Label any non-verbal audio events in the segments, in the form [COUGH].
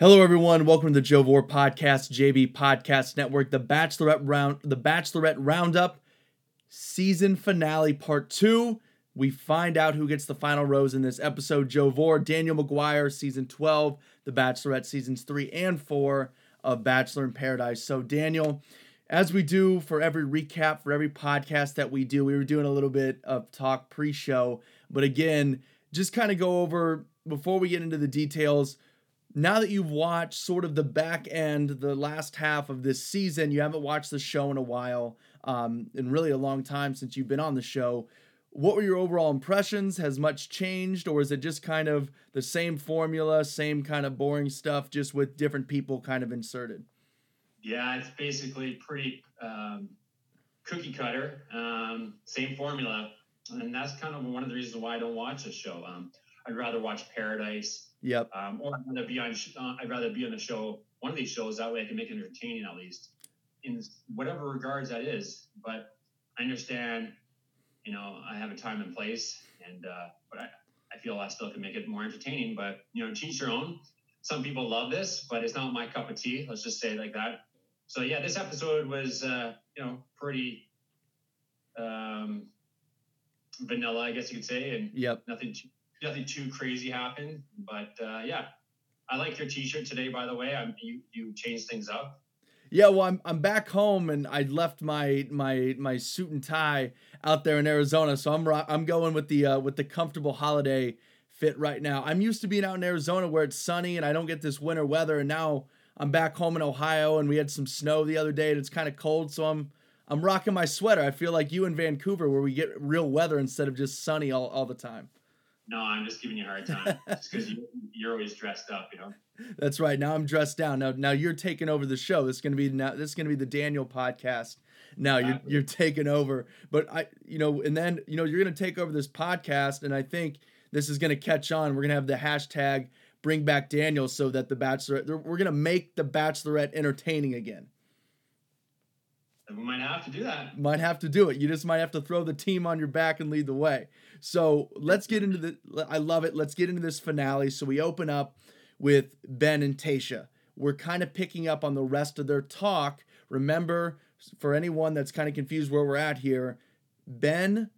Hello, everyone. Welcome to the Joe Vore Podcast, JV Podcast Network, the Bachelorette round, the Bachelorette Roundup, season finale, part two. We find out who gets the final rose in this episode. Joe Vore, Daniel Maguire, season twelve, The Bachelorette, seasons three and four of Bachelor in Paradise. So, Daniel, as we do for every recap for every podcast that we do, we were doing a little bit of talk pre-show, but again, just kind of go over before we get into the details now that you've watched sort of the back end, the last half of this season, you haven't watched the show in a while, um, and really a long time since you've been on the show. What were your overall impressions? Has much changed, or is it just kind of the same formula, same kind of boring stuff, just with different people kind of inserted? Yeah, it's basically pretty um, cookie cutter, um, same formula, and that's kind of one of the reasons why I don't watch this show. Um, I'd rather watch Paradise Yep. Um, or I'd rather be on. Uh, I'd rather be on the show, one of these shows. That way, I can make it entertaining at least, in whatever regards that is. But I understand, you know, I have a time and place, and uh, but I, I feel I still can make it more entertaining. But you know, teach your own. Some people love this, but it's not my cup of tea. Let's just say it like that. So yeah, this episode was, uh, you know, pretty um, vanilla, I guess you could say, and yep. nothing too nothing too crazy happened. But uh, yeah, I like your T-shirt today. By the way, I'm, you you changed things up. Yeah, well, I'm I'm back home and I left my my my suit and tie out there in Arizona, so I'm I'm going with the uh, with the comfortable holiday fit right now. I'm used to being out in Arizona where it's sunny and I don't get this winter weather, and now I'm back home in Ohio and we had some snow the other day and it's kind of cold, so I'm I'm rocking my sweater. I feel like you in Vancouver where we get real weather instead of just sunny all, all the time. No, I'm just giving you a hard time just because you, you're always dressed up, you know. That's right. Now I'm dressed down. Now, now you're taking over the show. This is gonna be now. This is gonna be the Daniel podcast. Now you're you're taking over. But I, you know, and then you know you're gonna take over this podcast, and I think this is gonna catch on. We're gonna have the hashtag Bring Back Daniel, so that the Bachelorette. We're gonna make the Bachelorette entertaining again. We might have to do that. Might have to do it. You just might have to throw the team on your back and lead the way. So let's get into the. I love it. Let's get into this finale. So we open up with Ben and Tayshia. We're kind of picking up on the rest of their talk. Remember, for anyone that's kind of confused where we're at here, Ben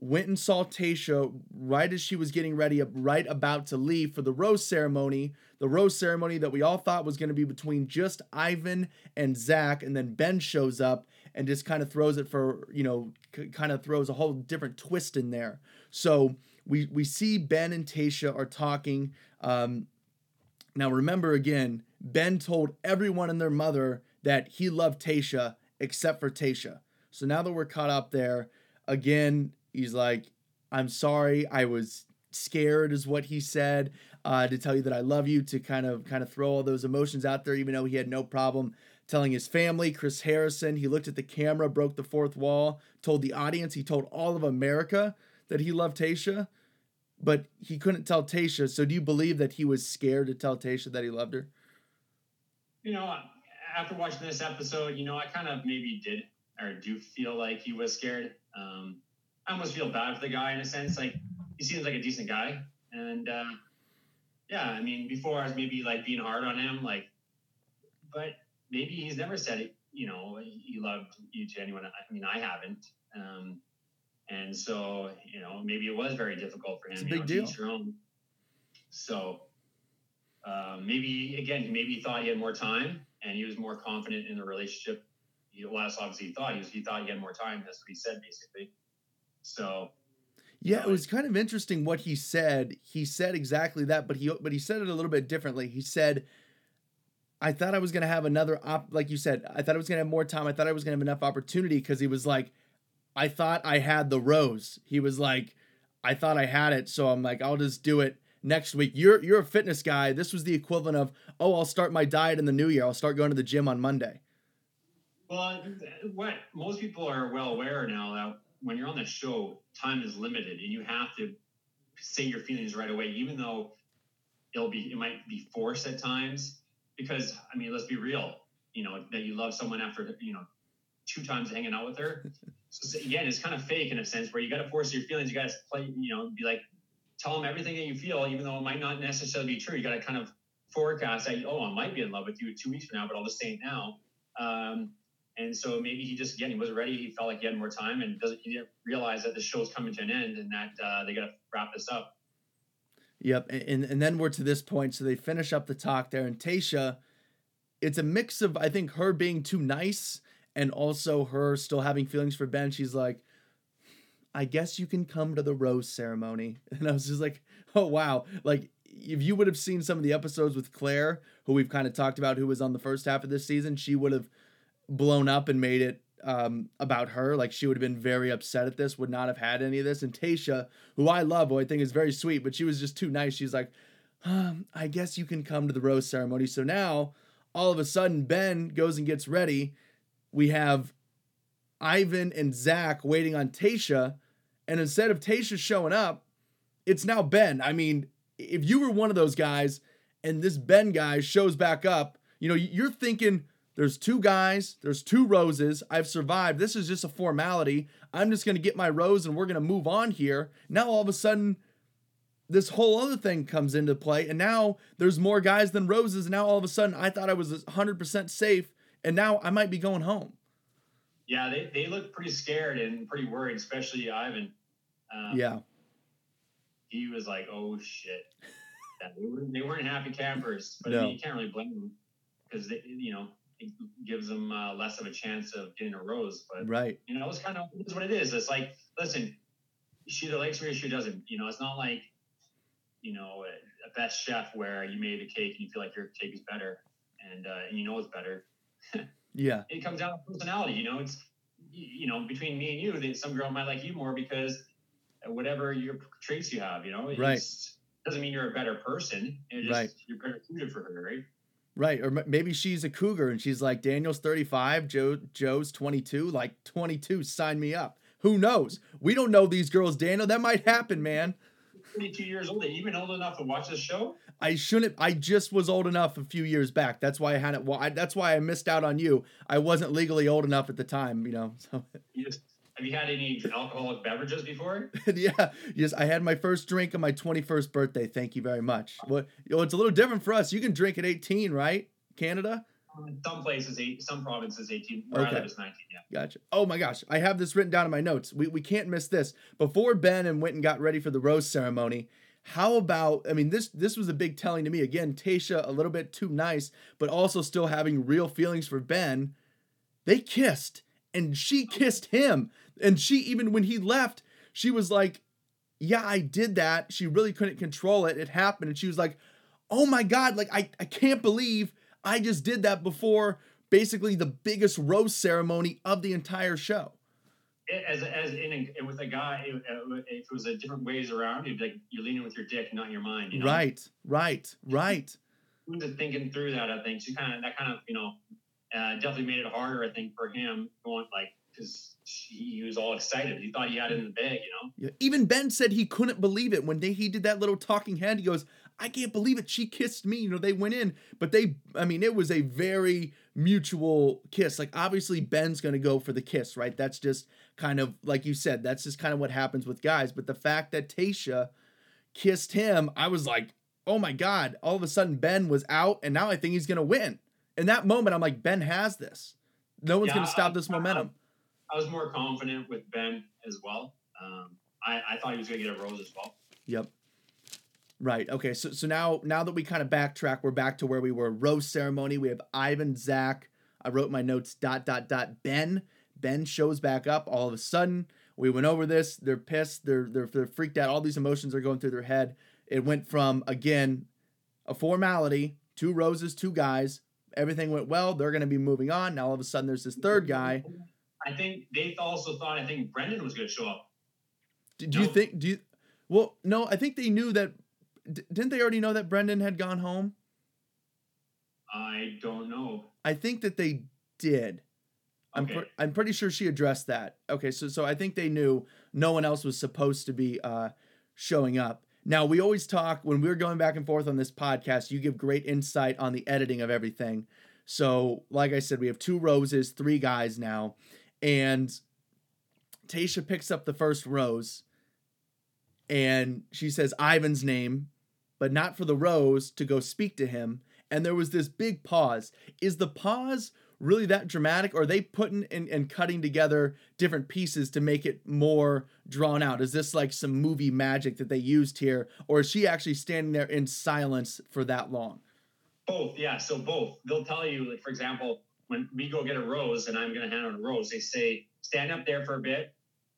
went and saw Tayshia right as she was getting ready, right about to leave for the rose ceremony. The rose ceremony that we all thought was going to be between just Ivan and Zach, and then Ben shows up and just kind of throws it for you know, c- kind of throws a whole different twist in there. So we we see Ben and Tayshia are talking. Um, now remember again, Ben told everyone and their mother that he loved Tayshia except for Tayshia. So now that we're caught up there, again, He's like, I'm sorry, I was scared, is what he said. Uh, to tell you that I love you, to kind of kind of throw all those emotions out there, even though he had no problem telling his family. Chris Harrison, he looked at the camera, broke the fourth wall, told the audience, he told all of America that he loved Tayshia, but he couldn't tell Tayshia. So do you believe that he was scared to tell Tayshia that he loved her? You know, after watching this episode, you know, I kind of maybe did or do feel like he was scared. Um, I almost feel bad for the guy in a sense. Like he seems like a decent guy, and uh, yeah, I mean, before I was maybe like being hard on him, like, but maybe he's never said it. You know, he loved you to anyone. I mean, I haven't. Um, and so, you know, maybe it was very difficult for him. It's a big you know, own. So uh, maybe again, maybe he thought he had more time and he was more confident in the relationship. He, well, that's obviously he thought he was. He thought he had more time. That's what he said, basically. So yeah, it was kind of interesting what he said. He said exactly that, but he but he said it a little bit differently. He said, "I thought I was gonna have another op, like you said. I thought I was gonna have more time. I thought I was gonna have enough opportunity because he was like, I thought I had the rose. He was like, I thought I had it, so I'm like, I'll just do it next week. You're you're a fitness guy. This was the equivalent of, oh, I'll start my diet in the new year. I'll start going to the gym on Monday. Well, what most people are well aware now that when you're on the show, time is limited and you have to say your feelings right away, even though it'll be it might be forced at times. Because I mean, let's be real, you know, that you love someone after you know two times hanging out with her. [LAUGHS] So again, it's kind of fake in a sense where you got to force your feelings. You got to play, you know, be like, tell them everything that you feel, even though it might not necessarily be true. You got to kind of forecast that oh I might be in love with you two weeks from now, but I'll just say it now. Um, and so maybe he just again he wasn't ready. He felt like he had more time and doesn't he didn't realize that the show's coming to an end and that uh, they got to wrap this up. Yep, and and then we're to this point, so they finish up the talk there, and Tayshia, it's a mix of I think her being too nice and also her still having feelings for Ben. She's like, I guess you can come to the rose ceremony, [LAUGHS] and I was just like, oh wow, like if you would have seen some of the episodes with Clare, who we've kind of talked about, who was on the first half of this season, she would have blown up and made it um, about her. Like she would have been very upset at this, would not have had any of this. And Tayshia, who I love, who I think is very sweet, but she was just too nice. She's like, um, I guess you can come to the rose ceremony. So now, all of a sudden, Ben goes and gets ready. We have Ivan and Zach waiting on Tayshia. And instead of Tayshia showing up, it's now Ben. I mean, if you were one of those guys and this Ben guy shows back up, you know, you're thinking, there's two guys, there's two roses. I've survived. This is just a formality. I'm just going to get my rose and we're going to move on here. Now all of a sudden this whole other thing comes into play and now there's more guys than roses and now all of a sudden I thought I was 100% safe and now I might be going home. Yeah, they, they look pretty scared and pretty worried, especially Ivan. Um, yeah. He was like, oh shit. [LAUGHS] Yeah, they, were, they weren't happy campers, but no. I mean, you can't really blame them because, you know, it gives them uh, less of a chance of getting a rose. But right, you know, it's kind of it's what it is. It's like, listen, she either likes me or she doesn't. You know, it's not like you know a, best chef where you made a cake and you feel like your cake is better and uh, and you know it's better. [LAUGHS] yeah, it comes down to personality. You know, it's you know between me and you, that some girl might like you more because whatever your traits you have. You know, right. Doesn't mean you're a better person. It just, right. You're better suited for her, right? Right, or maybe she's a cougar and she's like Daniel's 35, Joe Joe's 22, like 22, sign me up. Who knows? We don't know these girls, Daniel. That might happen, man. 22 years old. Are you even old enough to watch this show? I shouldn't. I just was old enough a few years back. That's why I hadn't. Well, I, that's why I missed out on you. I wasn't legally old enough at the time, you know. [LAUGHS] So. You just have you had any alcoholic beverages before? [LAUGHS] yeah, yes. I had my first drink on my 21st birthday. Thank you very much. Well, it's a little different for us. You can drink at 18, right? Canada? Um, some places, eight, some provinces, 18. Where okay. I live 19, yeah. Gotcha. Oh my gosh. I have this written down in my notes. We, we can't miss this. Before Ben and went and got ready for the rose ceremony, how about I mean this this was a big telling to me. Again, Tayshia a little bit too nice, but also still having real feelings for Ben. They kissed and she kissed him. And she, even when he left, she was like, Yeah, I did that. She really couldn't control it. It happened. And she was like, Oh my God, like, I, I can't believe I just did that before basically the biggest rose ceremony of the entire show. As, as in a, with a guy, if it was a different ways around, you'd be like you're leaning with your dick, not your mind. You know? Right, right, right. Thinking through that? I think she kind of that kind of you know uh, definitely made it harder. I think for him going like because he was all excited. He thought he had it in the bag, you know. Yeah. Even Ben said he couldn't believe it when they he did that little talking head. He goes, "I can't believe it. She kissed me." You know, they went in, but they, I mean, it was a very mutual kiss. Like obviously Ben's gonna go for the kiss, right? That's just kind of like you said. That's just kind of what happens with guys. But the fact that Tayshia kissed him, I was like, "Oh my god!" All of a sudden Ben was out, and now I think he's gonna win. In that moment, I'm like, Ben has this. No one's yeah, gonna stop this momentum. I was more confident with Ben as well. Um, I, I thought he was going to get a rose as well. Yep. Right. Okay. So so now now that we kind of backtrack, we're back to where we were. Rose ceremony. We have Ivan, Zach. I wrote my notes. Dot dot dot. Ben. Ben shows back up. All of a sudden, we went over this. They're pissed. They're they're they're freaked out. All these emotions are going through their head. It went from again a formality, two roses, two guys. Everything went well. They're going to be moving on. Now all of a sudden, there's this third guy I think they also thought I think Brendan was going to show up. Do, do no. you think? Do you? Well, no. I think they knew that. Didn't they already know that Brendan had gone home? I don't know. I think that they did. I'm okay. Pre- I'm pretty sure she addressed that. Okay, so so I think they knew no one else was supposed to be uh, showing up. Now we always talk when we're going back and forth on this podcast. You give great insight on the editing of everything. So, like I said, we have two roses, three guys now, and Tayshia picks up the first rose and she says Ivan's name but not for the rose to go speak to him. And there was this big pause. Is the pause really that dramatic or are they putting and, and cutting together different pieces to make it more drawn out is this like some movie magic that they used here or is she actually standing there in silence for that long both yeah so both they'll tell you like for example when we go get a rose and i'm going to hand out a rose they say stand up there for a bit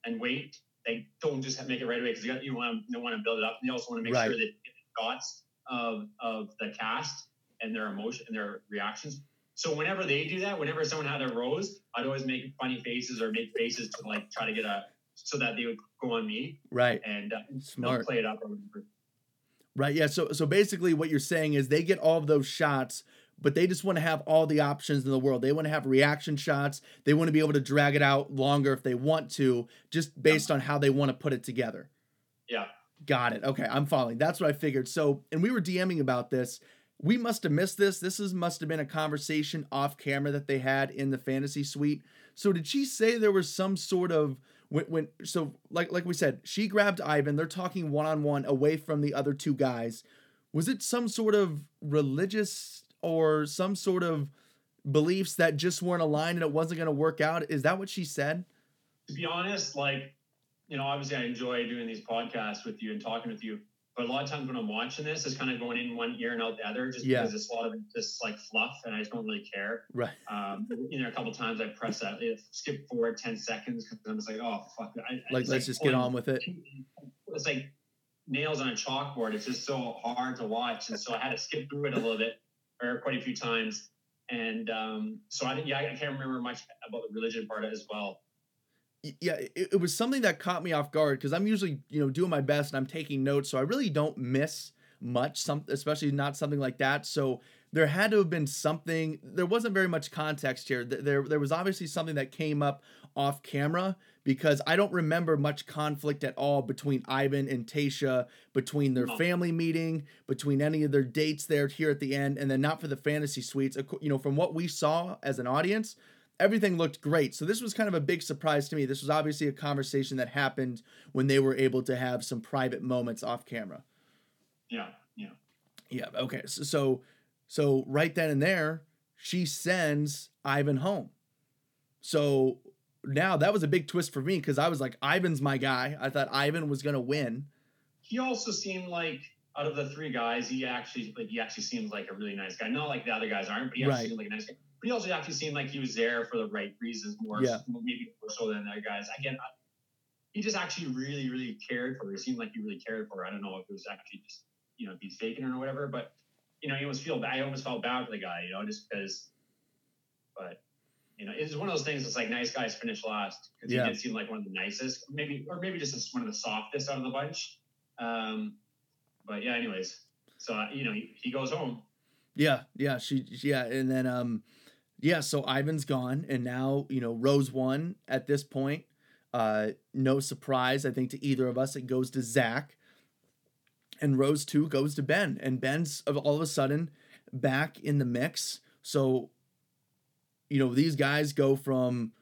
and wait they don't just make it right away because you, you want to want to build it up and you also want to make right. sure that thoughts of of the cast and their emotion and their reactions so whenever they do that, whenever someone had a rose, I'd always make funny faces or make faces to like try to get a so that they would go on me. Right. And uh, smart play it up. Right. Yeah. So so basically, what you're saying is they get all of those shots, but they just want to have all the options in the world. They want to have reaction shots. They want to be able to drag it out longer if they want to, just based on how they want to put it together. Yeah. Got it. Okay, I'm following. That's what I figured. So, and we were DMing about this we must have missed this. This is must have been a conversation off camera that they had in the fantasy suite. So did she say there was some sort of when, when so like like we said, she grabbed Ivan. They're talking one on one away from the other two guys. Was it some sort of religious or some sort of beliefs that just weren't aligned and it wasn't going to work out? Is that what she said? To be honest, like you know, obviously I enjoy doing these podcasts with you and talking with you. But a lot of times when I'm watching this, it's kind of going in one ear and out the other, just yeah. because it's a lot of just like fluff, and I just don't really care. Right. Um, you know, a couple times I press that, skip forward ten seconds because I'm just like, oh fuck. I, like let's like, just get on with it. It's like nails on a chalkboard. It's just so hard to watch, and so I had to skip through it a little bit, quite a few times. And um, so I. Yeah, I can't remember much about the religion part as well yeah, it, it, was something that caught me off guard because I'm usually, you know, doing my best and I'm taking notes, so I really don't miss much, some especially not something like that. So there had to have been something. There wasn't very much context here. There, there was obviously something that came up off camera because I don't remember much conflict at all between Ivan and Tayshia, between their family meeting, between any of their dates there here at the end, and then not for the fantasy suites. You know, from what we saw as an audience, everything looked great. So this was kind of a big surprise to me. This was obviously a conversation that happened when they were able to have some private moments off camera. Yeah, yeah. Yeah, okay. So so, so right then and there, she sends Ivan home. So now that was a big twist for me because I was like, Ivan's my guy. I thought Ivan was gonna win. He also seemed like out of the three guys, he actually like he actually seems like a really nice guy. Not like the other guys aren't, but he actually right. seemed like a nice guy but he also actually seemed like he was there for the right reasons more, yeah. maybe more so than other guys. Again, I, he just actually really, really cared for her. It seemed like he really cared for her. I don't know if it was actually just, you know, he's faking her or whatever, but, you know, you almost feel bad. I almost felt bad for the guy, you know, just because, but, you know, it's one of those things that's like nice guys finish last because yeah. he did seem like one of the nicest, maybe, or maybe just one of the softest out of the bunch. Um, but yeah, anyways, so, uh, you know, he, he goes home. Yeah, yeah, she, yeah, and then um, yeah, so Ivan's gone, and now you know Rose one at this point. Uh, no surprise, I think to either of us, it goes to Zach, and Rose two goes to Ben, and Ben's all of a sudden back in the mix. So, you know, these guys go from,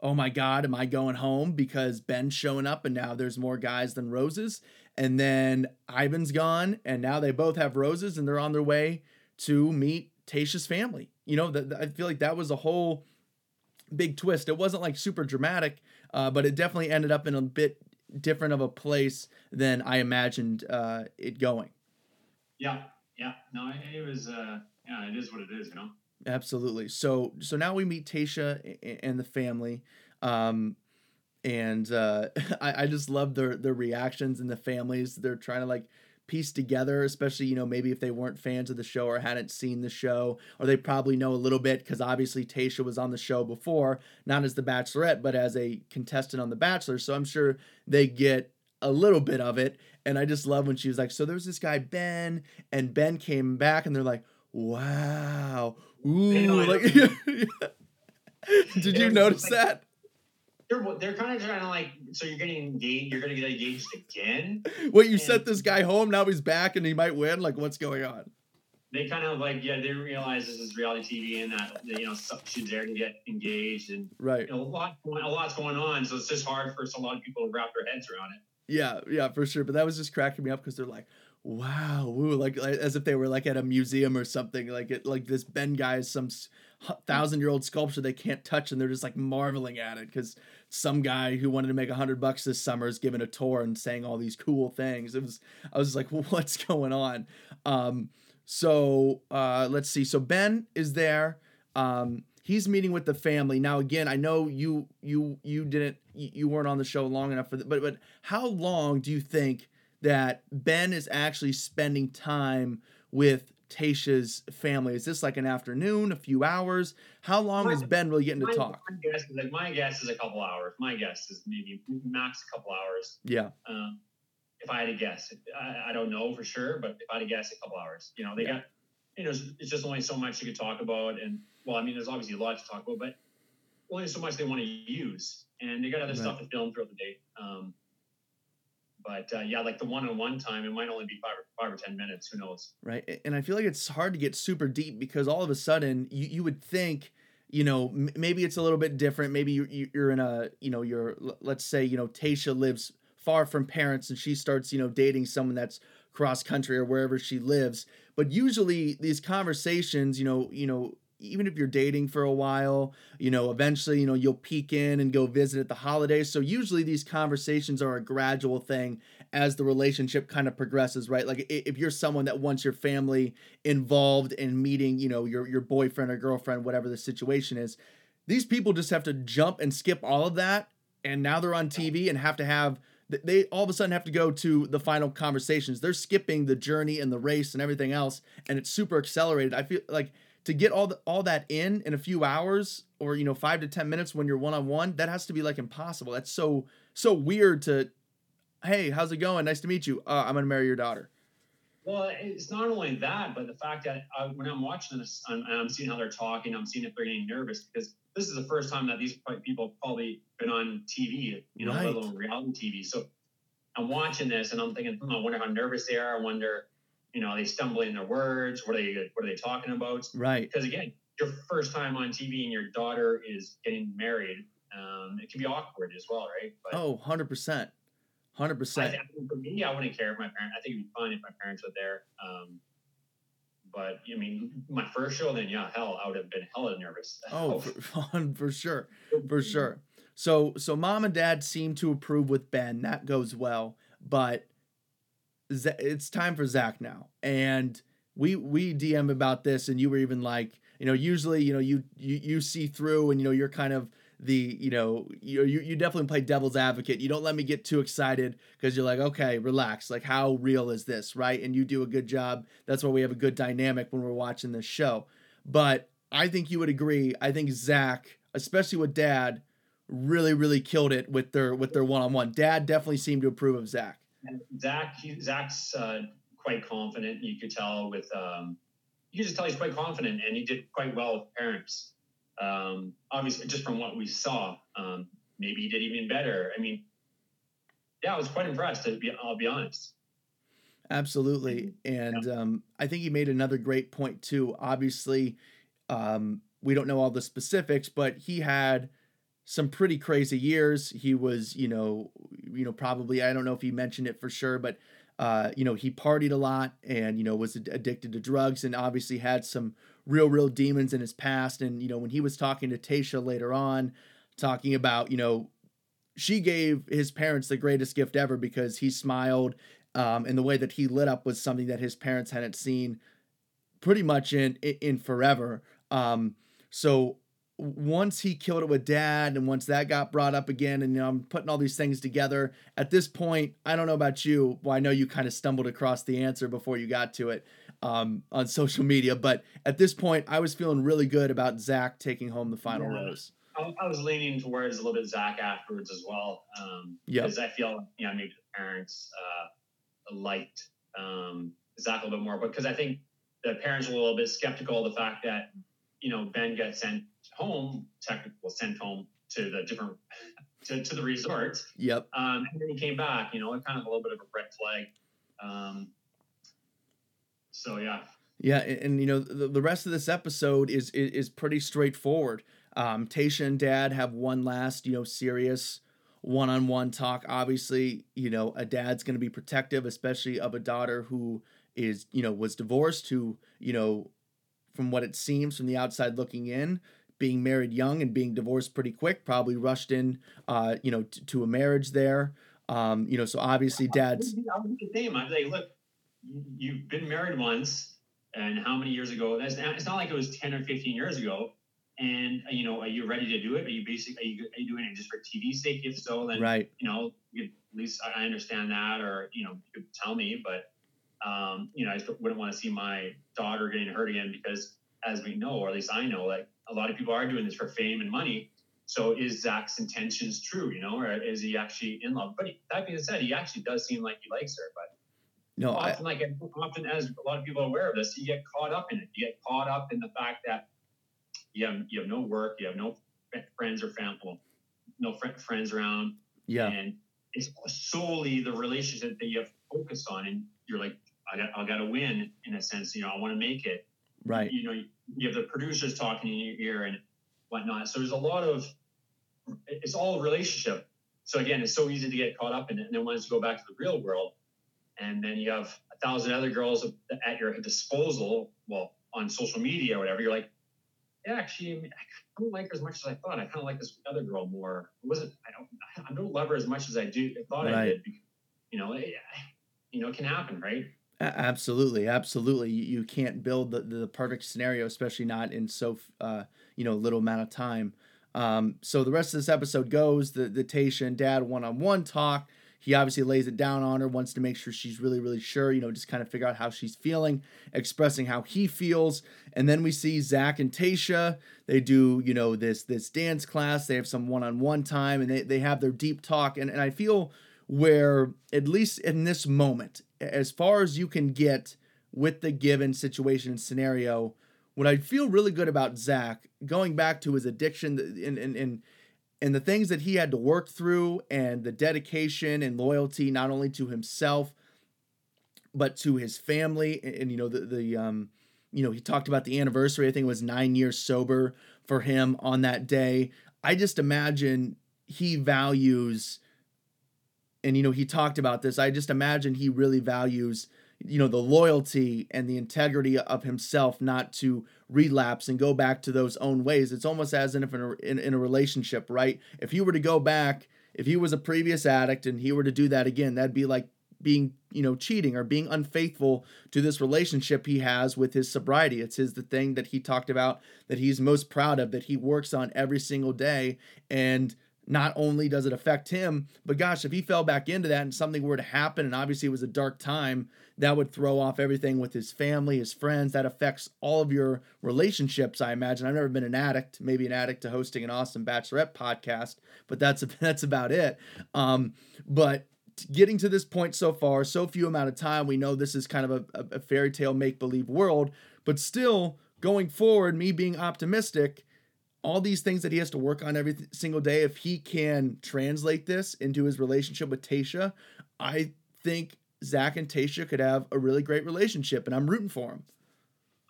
oh my God, am I going home because Ben's showing up, and now there's more guys than roses, and then Ivan's gone, and now they both have roses, and they're on their way to meet Tayshia's family. You know, that I feel like that was a whole big twist. It wasn't like super dramatic, uh, but it definitely ended up in a bit different of a place than I imagined uh, it going. Yeah, yeah. No, it was. Uh, yeah, it is what it is. You know. Absolutely. So so now we meet Tayshia and the family. Um, and uh, [LAUGHS] I, I just love their their reactions and the families. They're trying to like piece together, especially, you know, maybe if they weren't fans of the show or hadn't seen the show, or they probably know a little bit because obviously Tayshia was on the show before, not as the Bachelorette, but as a contestant on The Bachelor. So I'm sure they get a little bit of it. And I just love when she was like, So there's this guy, Ben, and Ben came back and they're like, Wow. Ooh, like [LAUGHS] Did you notice that? they're they're kind of trying to like so you're getting engaged you're gonna get engaged again? Wait you and sent this guy home now he's back and he might win? Like what's going on? They kind of like yeah they realize this is reality tv and that you know she's there to get engaged and right. you know, a lot a lot's going on so it's just hard for a lot of people to wrap their heads around it. Yeah yeah for sure but that was just cracking me up because they're like Wow, like, as if they were like at a museum or something. Like it, like this Ben guy is some thousand year old sculpture they can't touch, and they're just like marveling at it because some guy who wanted to make a hundred bucks this summer is giving a tour and saying all these cool things. It was, I was like, [LAUGHS] what's going on? Um, so uh, let's see. So Ben is there. Um, he's meeting with the family now. Again, I know you you you didn't you weren't on the show long enough for that, but but how long do you think that Ben is actually spending time with Tayshia's family? Is this like an afternoon, a few hours? How long my, is Ben really getting to talk? My guess, is like, my guess is a couple hours. My guess is maybe max a couple hours. Yeah. Um, if I had to guess, I, I, don't know for sure, but if I had to guess, a couple hours. You know, they yeah. got, you know, it's, it's just only so much you could talk about, and well, I mean, there's obviously a lot to talk about, but only so much they want to use, and they got other right. stuff to film throughout the day. Um, but uh, yeah, like the one-on-one time, it might only be five or five or ten minutes. Who knows? Right, and I feel like it's hard to get super deep because all of a sudden you you would think you know m- maybe it's a little bit different maybe you're, you're in a you know you're let's say you know Tayshia lives far from parents and she starts you know dating someone that's cross country or wherever she lives but usually these conversations you know you know even if you're dating for a while, you know, eventually, you know, you'll peek in and go visit at the holidays. So usually these conversations are a gradual thing as the relationship kind of progresses, right? Like if you're someone that wants your family involved in meeting, you know, your your boyfriend or girlfriend, whatever the situation is, these people just have to jump and skip all of that and now they're on TV and have to have they all of a sudden have to go to the final conversations. They're skipping the journey and the race and everything else and it's super accelerated. I feel like to get all the, all that in in a few hours or you know 5 to 10 minutes when you're one on one that has to be like impossible. That's so so weird to hey how's it going? Nice to meet you. Uh, i'm gonna marry your daughter. Well it's not only that but the fact that uh, when i'm watching this I'm, I'm, seeing how they're talking i'm seeing if they're getting nervous because this is the first time that these people have probably been on tv you know right. let alone reality tv so i'm watching this and i'm thinking hmm, i wonder how nervous they are. I wonder you know, are they stumbling their words? What are they what are they talking about? Right. Because again, your first time on TV and your daughter is getting married, um, it can be awkward as well, right? But oh, 100 percent, hundred percent. For me, I wouldn't care if my parents. I think it'd be fun if my parents were there. Um, but I mean, my first show, then yeah, hell, I would have been hella nervous. [LAUGHS] Oh, [LAUGHS] for, for sure, for sure. So, so mom and dad seem to approve with Ben. That goes well, but it's time for Zach now. And we we DM about this, and you were even like, you know, usually, you know, you you you see through, and you know, you're kind of the you know you you, definitely play devil's advocate. You don't let me get too excited because you're like okay relax. Like how real is this? Right? And you do a good job. That's why we have a good dynamic when we're watching this show. But i think you would agree. I think zach especially with dad really really killed it with their with their one-on-one. Dad definitely seemed to approve of zach Zach, he, Zach's uh, quite confident. You could tell with, um, you could just tell he's quite confident, and he did quite well with parents. Um, obviously, just from what we saw, um, maybe he did even better. I mean, yeah, I was quite impressed. To be, I'll be honest. Absolutely, and yeah. um, I think he made another great point too. Obviously, um, we don't know all the specifics, but he had some pretty crazy years. He was, you know, you know, probably I don't know if he mentioned it for sure, but uh, you know, he partied a lot and you know was addicted to drugs and obviously had some real, real demons in his past. And you know, when he was talking to Tayshia later on, talking about you know, she gave his parents the greatest gift ever because he smiled, um, and the way that he lit up was something that his parents hadn't seen pretty much in in forever. Um, so once he killed it with dad and once that got brought up again and you know, I'm putting all these things together at this point I don't know about you. Well I know you kind of stumbled across the answer before you got to it um, on social media but at this point I was feeling really good about Zach taking home the final yeah. rose. I, was leaning towards a little bit Zach afterwards as well um, yeah because I feel you know maybe the parents uh, liked um, Zach a little bit more because I think the parents were a little bit skeptical of the fact that you know Ben got sent home, technically sent home to the different [LAUGHS] to, to the resort. Yep. Um, and then he came back. You know, kind of a little bit of a red flag. Um, so yeah. Yeah, and, and you know the, the rest of this episode is is, is pretty straightforward. Um, Tayshia and Dad have one last you know serious one-on-one talk. Obviously, you know, a dad's going to be protective, especially of a daughter who is, you know, was divorced, who, you know, from what it seems from the outside looking in, being married young and being divorced pretty quick, probably rushed in, uh, you know, t- to a marriage there. Um, you know, so obviously dad's. I would the same. I'd say, look, you've been married once, and how many years ago? That's it's not like it was ten or fifteen years ago. And you know, are you ready to do it? Are you basically are you, are you doing it just for TV sake? If so, then right. You know, you, at least I understand that, or you know, you could tell me. But um, you know, I wouldn't want to see my daughter getting hurt again because, as we know, or at least I know, like a lot of people are doing this for fame and money. So is Zach's intentions true? You know, or is he actually in love? But he, that being said, he actually does seem like he likes her. But no, often, I, like often as a lot of people are aware of this, you get caught up in it. You get caught up in the fact that you have you have no work, you have no friends or family, no fr- friends around. Yeah, and it's solely the relationship that you have to focus on, and you're like, I got I got to win in a sense. You know, I want to make it. Right. You know, you have the producers talking in your ear and whatnot. So there's a lot of it's all relationship. So again, it's so easy to get caught up in it. And then once you go back to the real world, and then you have a thousand other girls at your disposal, well, on social media or whatever, you're like, yeah, actually, I don't like her as much as I thought. I kind of like this other girl more. It wasn't I don't I don't love her as much as I do I thought right. I did. You know, it, you know, it can happen, right? Absolutely, absolutely. You, you can't build the, the perfect scenario, especially not in so uh, you know little amount of time. Um, so the rest of this episode goes the the Tayshia and Dad one on one talk. He obviously lays it down on her, wants to make sure she's really, really sure, you know, just kind of figure out how she's feeling, expressing how he feels. And then we see Zach and Tayshia. They do, you know, this this dance class. They have some one-on-one time and they, they have their deep talk. And, and I feel where, at least in this moment, as far as you can get with the given situation and scenario, what I feel really good about Zach, going back to his addiction and, and, and and the things that he had to work through and the dedication and loyalty not only to himself but to his family. And, and, you know the the um you know he talked about the anniversary. I think it was 9 years sober for him on that day. I just imagine he values and you know he talked about this i just imagine he really values you know the loyalty and the integrity of himself not to relapse and go back to those own ways. It's almost as if in a, in, in a relationship right? If he were to go back if he was a previous addict and he were to do that again that'd be like being you know cheating or being unfaithful to this relationship he has with his sobriety. It's his the thing that he talked about that he's most proud of that he works on every single day. And not only does it affect him, but gosh, if he fell back into that and something were to happen, and obviously it was a dark time, that would throw off everything with his family, his friends. That affects all of your relationships, I imagine. I've never been an addict, maybe an addict to hosting an awesome bachelorette podcast, but that's [LAUGHS] that's about it. Um, but getting to this point so far, so few amount of time, we know this is kind of a, a fairy tale make believe world, but still going forward, me being optimistic all these things that he has to work on every single day, if he can translate this into his relationship with Tayshia, I think Zach and Tayshia could have a really great relationship, and I'm rooting for him.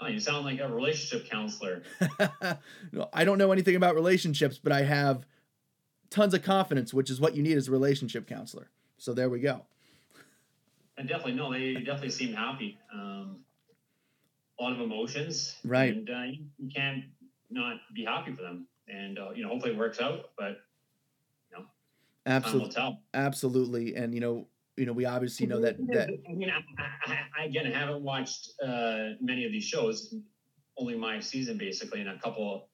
Oh, you sound like a relationship counselor. [LAUGHS] no, I don't know anything about relationships, but I have tons of confidence, which is what you need as a relationship counselor. So there we go. And definitely, no, they definitely seem happy. Um, a lot of emotions, right? And uh, you can't not be happy for them. And uh, you know, hopefully it works out. But you know, absolutely, absolutely. And you know, you know, we obviously know that. that I mean, I, I, I again I haven't watched uh, many of these shows. Only my season, basically, and a couple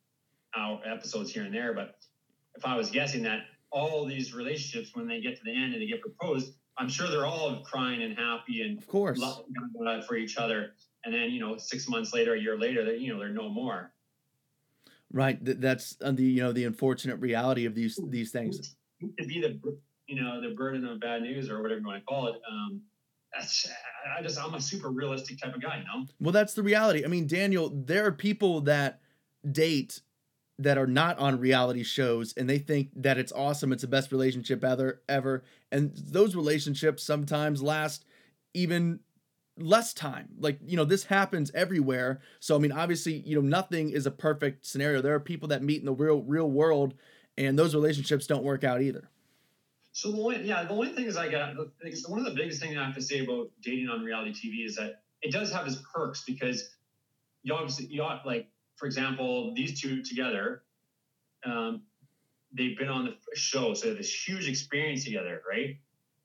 hour episodes here and there. But if I was guessing that all these relationships, when they get to the end and they get proposed, I'm sure they're all crying and happy and of course for each other. And then you know, six months later, a year later, they you know they're no more. Right. That's uh, the you know the unfortunate reality of these these things. To be the you know the burden of bad news or whatever you want to call it. Um, that's I just I'm a super realistic type of guy, you know. Well, that's the reality. I mean, Daniel, there are people that date that are not on reality shows and they think that it's awesome, it's the best relationship ever ever, and those relationships sometimes last even less time. Like, you know, this happens everywhere. So I mean, obviously, you know, nothing is a perfect scenario. There are people that meet in the real real world and those relationships don't work out either. So the only, yeah, the only thing is I got one of the biggest things I have to say about dating on reality TV is that it does have its perks because you obviously you ought, like for example these two together, um, they've been on the show, so they have this huge experience together, right?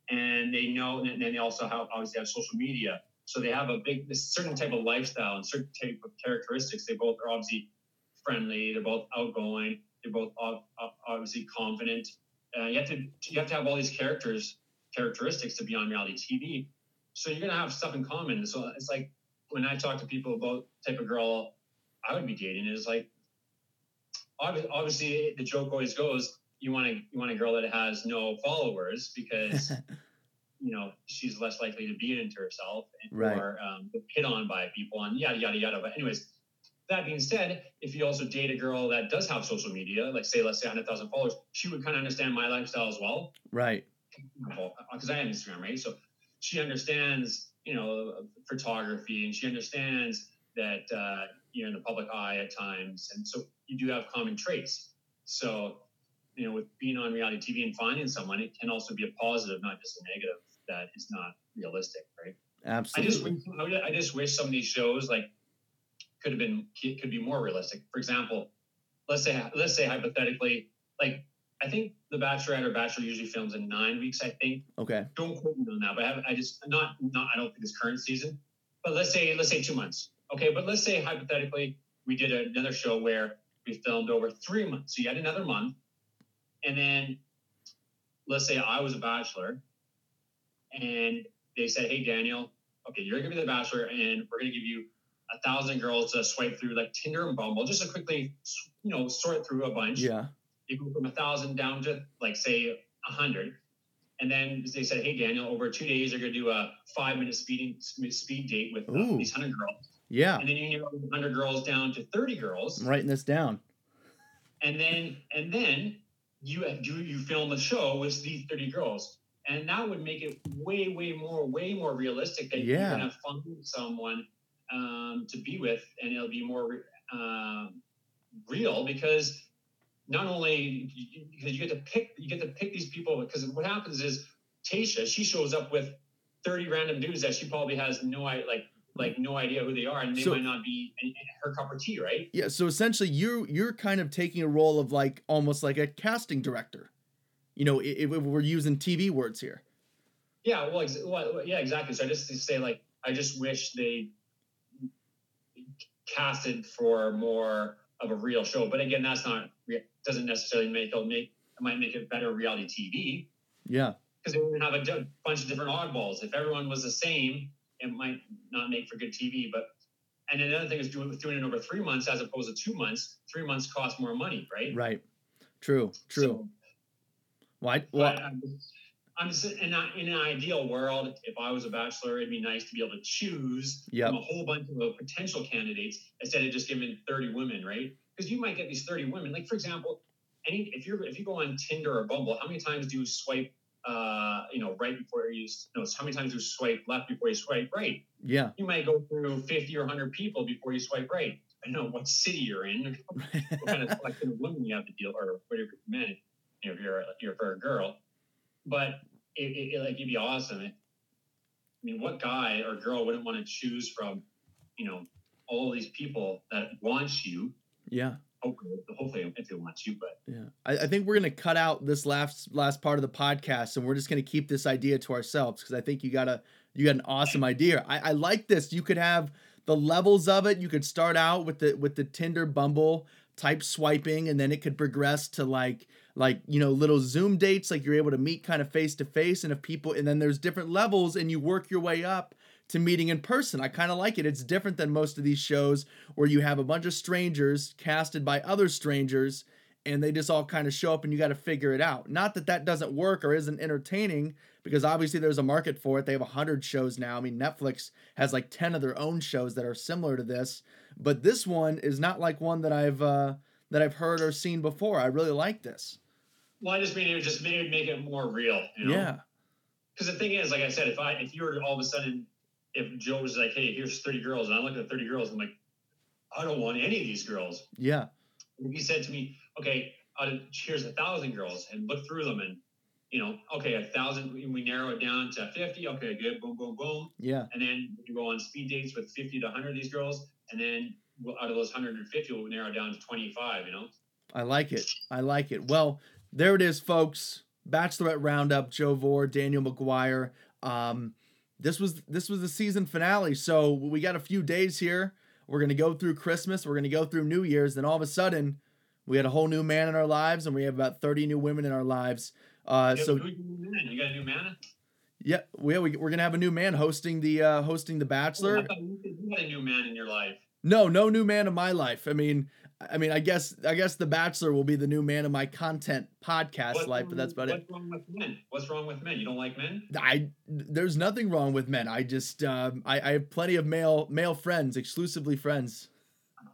And they know, and then they also have obviously have social media, so they have a big this certain type of lifestyle and certain type of characteristics. They both are obviously friendly. They're both outgoing. They're both obviously confident uh, you have to you have to have all these characters characteristics to be on reality TV. So you're gonna have stuff in common. So it's like when I talk to people about type of girl I would be dating, it's like obviously the joke always goes, you want to you want a girl that has no followers because [LAUGHS] you know she's less likely to be into herself right. or um, hit on by people and yada yada yada. But anyways, that being said, if you also date a girl that does have social media, like say, let's say 100,000 followers, she would kind of understand my lifestyle as well. Right. Because I have Instagram, right? So she understands, you know, photography and she understands that uh, you're in the public eye at times. And so you do have common traits. So, you know, with being on reality TV and finding someone, it can also be a positive, not just a negative that is not realistic, right? Absolutely. I just, I just wish some of these shows, like, could have been could be more realistic. For example, let's say let's say hypothetically, like I think The Bachelorette or Bachelor usually films in nine weeks. I think. Okay. Don't quote me on that, but I, have, I just not not I don't think it's current season, but let's say let's say two months. Okay, but let's say hypothetically we did another show where we filmed over three months, so you had another month, and then let's say I was a bachelor, and they said, "Hey Daniel, okay, you're gonna be the bachelor, and we're gonna give you a thousand girls to swipe through like Tinder and Bumble just to quickly, you know, sort through a bunch. Yeah. You go from a thousand down to like say a hundred. And then they said, "Hey Daniel, over two days, they're going to do a five-minute speeding speed date with uh, these hundred girls." Yeah. And then you know, hundred girls down to thirty girls. I'm writing this down. And then, and then you do you film the show with these thirty girls, and that would make it way, way more, way more realistic that yeah. you're to find someone um, to be with, and it'll be more uh, real because not only because you get to pick you get to pick these people because what happens is Tayshia, she shows up with 30 random dudes that she probably has no idea, like like no idea who they are and they so, might not be her cup of tea right yeah so essentially you you're kind of taking a role of like almost like a casting director you know if, we're using tv words here yeah well, ex- well yeah exactly so i just say like i just wish they casted for more of a real show. But again, that's not doesn't necessarily make it make it might make it better reality TV. Yeah, because they would have a bunch of different oddballs. If everyone was the same, it might not make for good TV. But and another thing is doing doing it over three months as opposed to two months. Three months costs more money, right? Right. True. True. So, Why? Well, I'm just in, a, in an ideal world, if I was a bachelor, it'd be nice to be able to choose yep. from a whole bunch of potential candidates instead of just giving 30 women, right? Because you might get these 30 women. Like for example, any if you're if you go on Tinder or Bumble, how many times do you swipe uh, you know, right before you no, how many times do you swipe left before you swipe right? Yeah. You might go through 50 or 100 people before you swipe right. I know what city you're in, [LAUGHS] what kind of selection of women you have to deal or whatever men, you know, if you're, if you're for a girl. But it, it, it, like it'd be awesome. I mean, what guy or girl wouldn't want to choose from, you know, all these people that want you? Yeah. Hopefully, hopefully, if they want you, but yeah, I, I think we're gonna cut out this last last part of the podcast, and we're just gonna keep this idea to ourselves because I think you got a you got an awesome idea. I, I like this. You could have the levels of it. You could start out with the with the Tinder Bumble type swiping, and then it could progress to like like you know little zoom dates like you're able to meet kind of face to face and if people and then there's different levels and you work your way up to meeting in person. I kind of like it. It's different than most of these shows where you have a bunch of strangers casted by other strangers and they just all kind of show up and you got to figure it out. Not that that doesn't work or isn't entertaining because obviously there's a market for it. They have 100 shows now. I mean netflix has like 10 of their own shows that are similar to this but this one is not like one that i've uh, that i've heard or seen before. I really like this well, I just mean it would just maybe make it more real. You know? Yeah. Because the thing is, like I said, if I if you were all of a sudden, if Joe was like, "Hey, here's 30 girls," and I look at 30 girls, I'm like, I don't want any of these girls. Yeah. If he said to me, "Okay, here's a thousand girls," and look through them, and you know, okay, a thousand, we narrow it down to 50. Okay, good. Boom, boom, boom. Yeah. And then we go on speed dates with 50 to 100 of these girls. And then we'll, out of those 150, we'll narrow down to 25, you know? I like it. I like it. Well, there it is, folks. Bachelorette Roundup, Joe Vore, Daniel Maguire. Um, this was this was the season finale. So we got a few days here. We're gonna go through Christmas. We're gonna go through New Year's. Then all of a sudden, we had a whole new man in our lives, and we have about thirty new women in our lives. Uh, You so have- new man? you got a new man? yeah, we, we we're gonna have a new man hosting the uh, hosting the Bachelor. thought you said you had a new man in your life. No, no new man in my life. I mean, I mean, I guess I guess the Bachelor will be the new man of my content podcast What's life, but that's about it. What's wrong with men? What's wrong with men? You don't like men? I there's nothing wrong with men. I just um, I, I have plenty of male male friends, exclusively friends.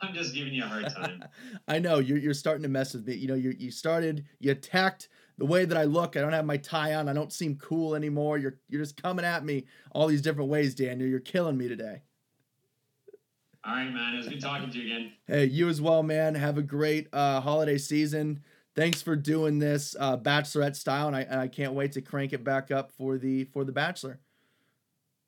I'm just giving you a hard time. [LAUGHS] I know you're you're starting to mess with me. You know you you started you attacked the way that I look. I don't have my tie on. I don't seem cool anymore. You're you're just coming at me all these different ways, Daniel. You're killing me today. All right, man. It was good talking to you again. Hey, you as well, man. Have a great uh, holiday season. Thanks for doing this uh, bachelorette style, and I and I can't wait to crank it back up for the for the Bachelor.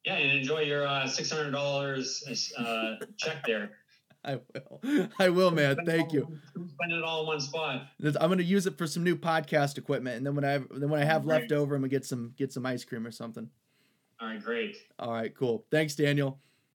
Yeah, and enjoy your uh, six hundred dollars uh, check there. [LAUGHS] I will. I will, man. Thank you. Spend it all in one spot. I'm gonna use it for some new podcast equipment, and then when I have, then when I have Great. left over, I'm gonna get some get some ice cream or something. All right, great. All right, cool. Thanks, Daniel.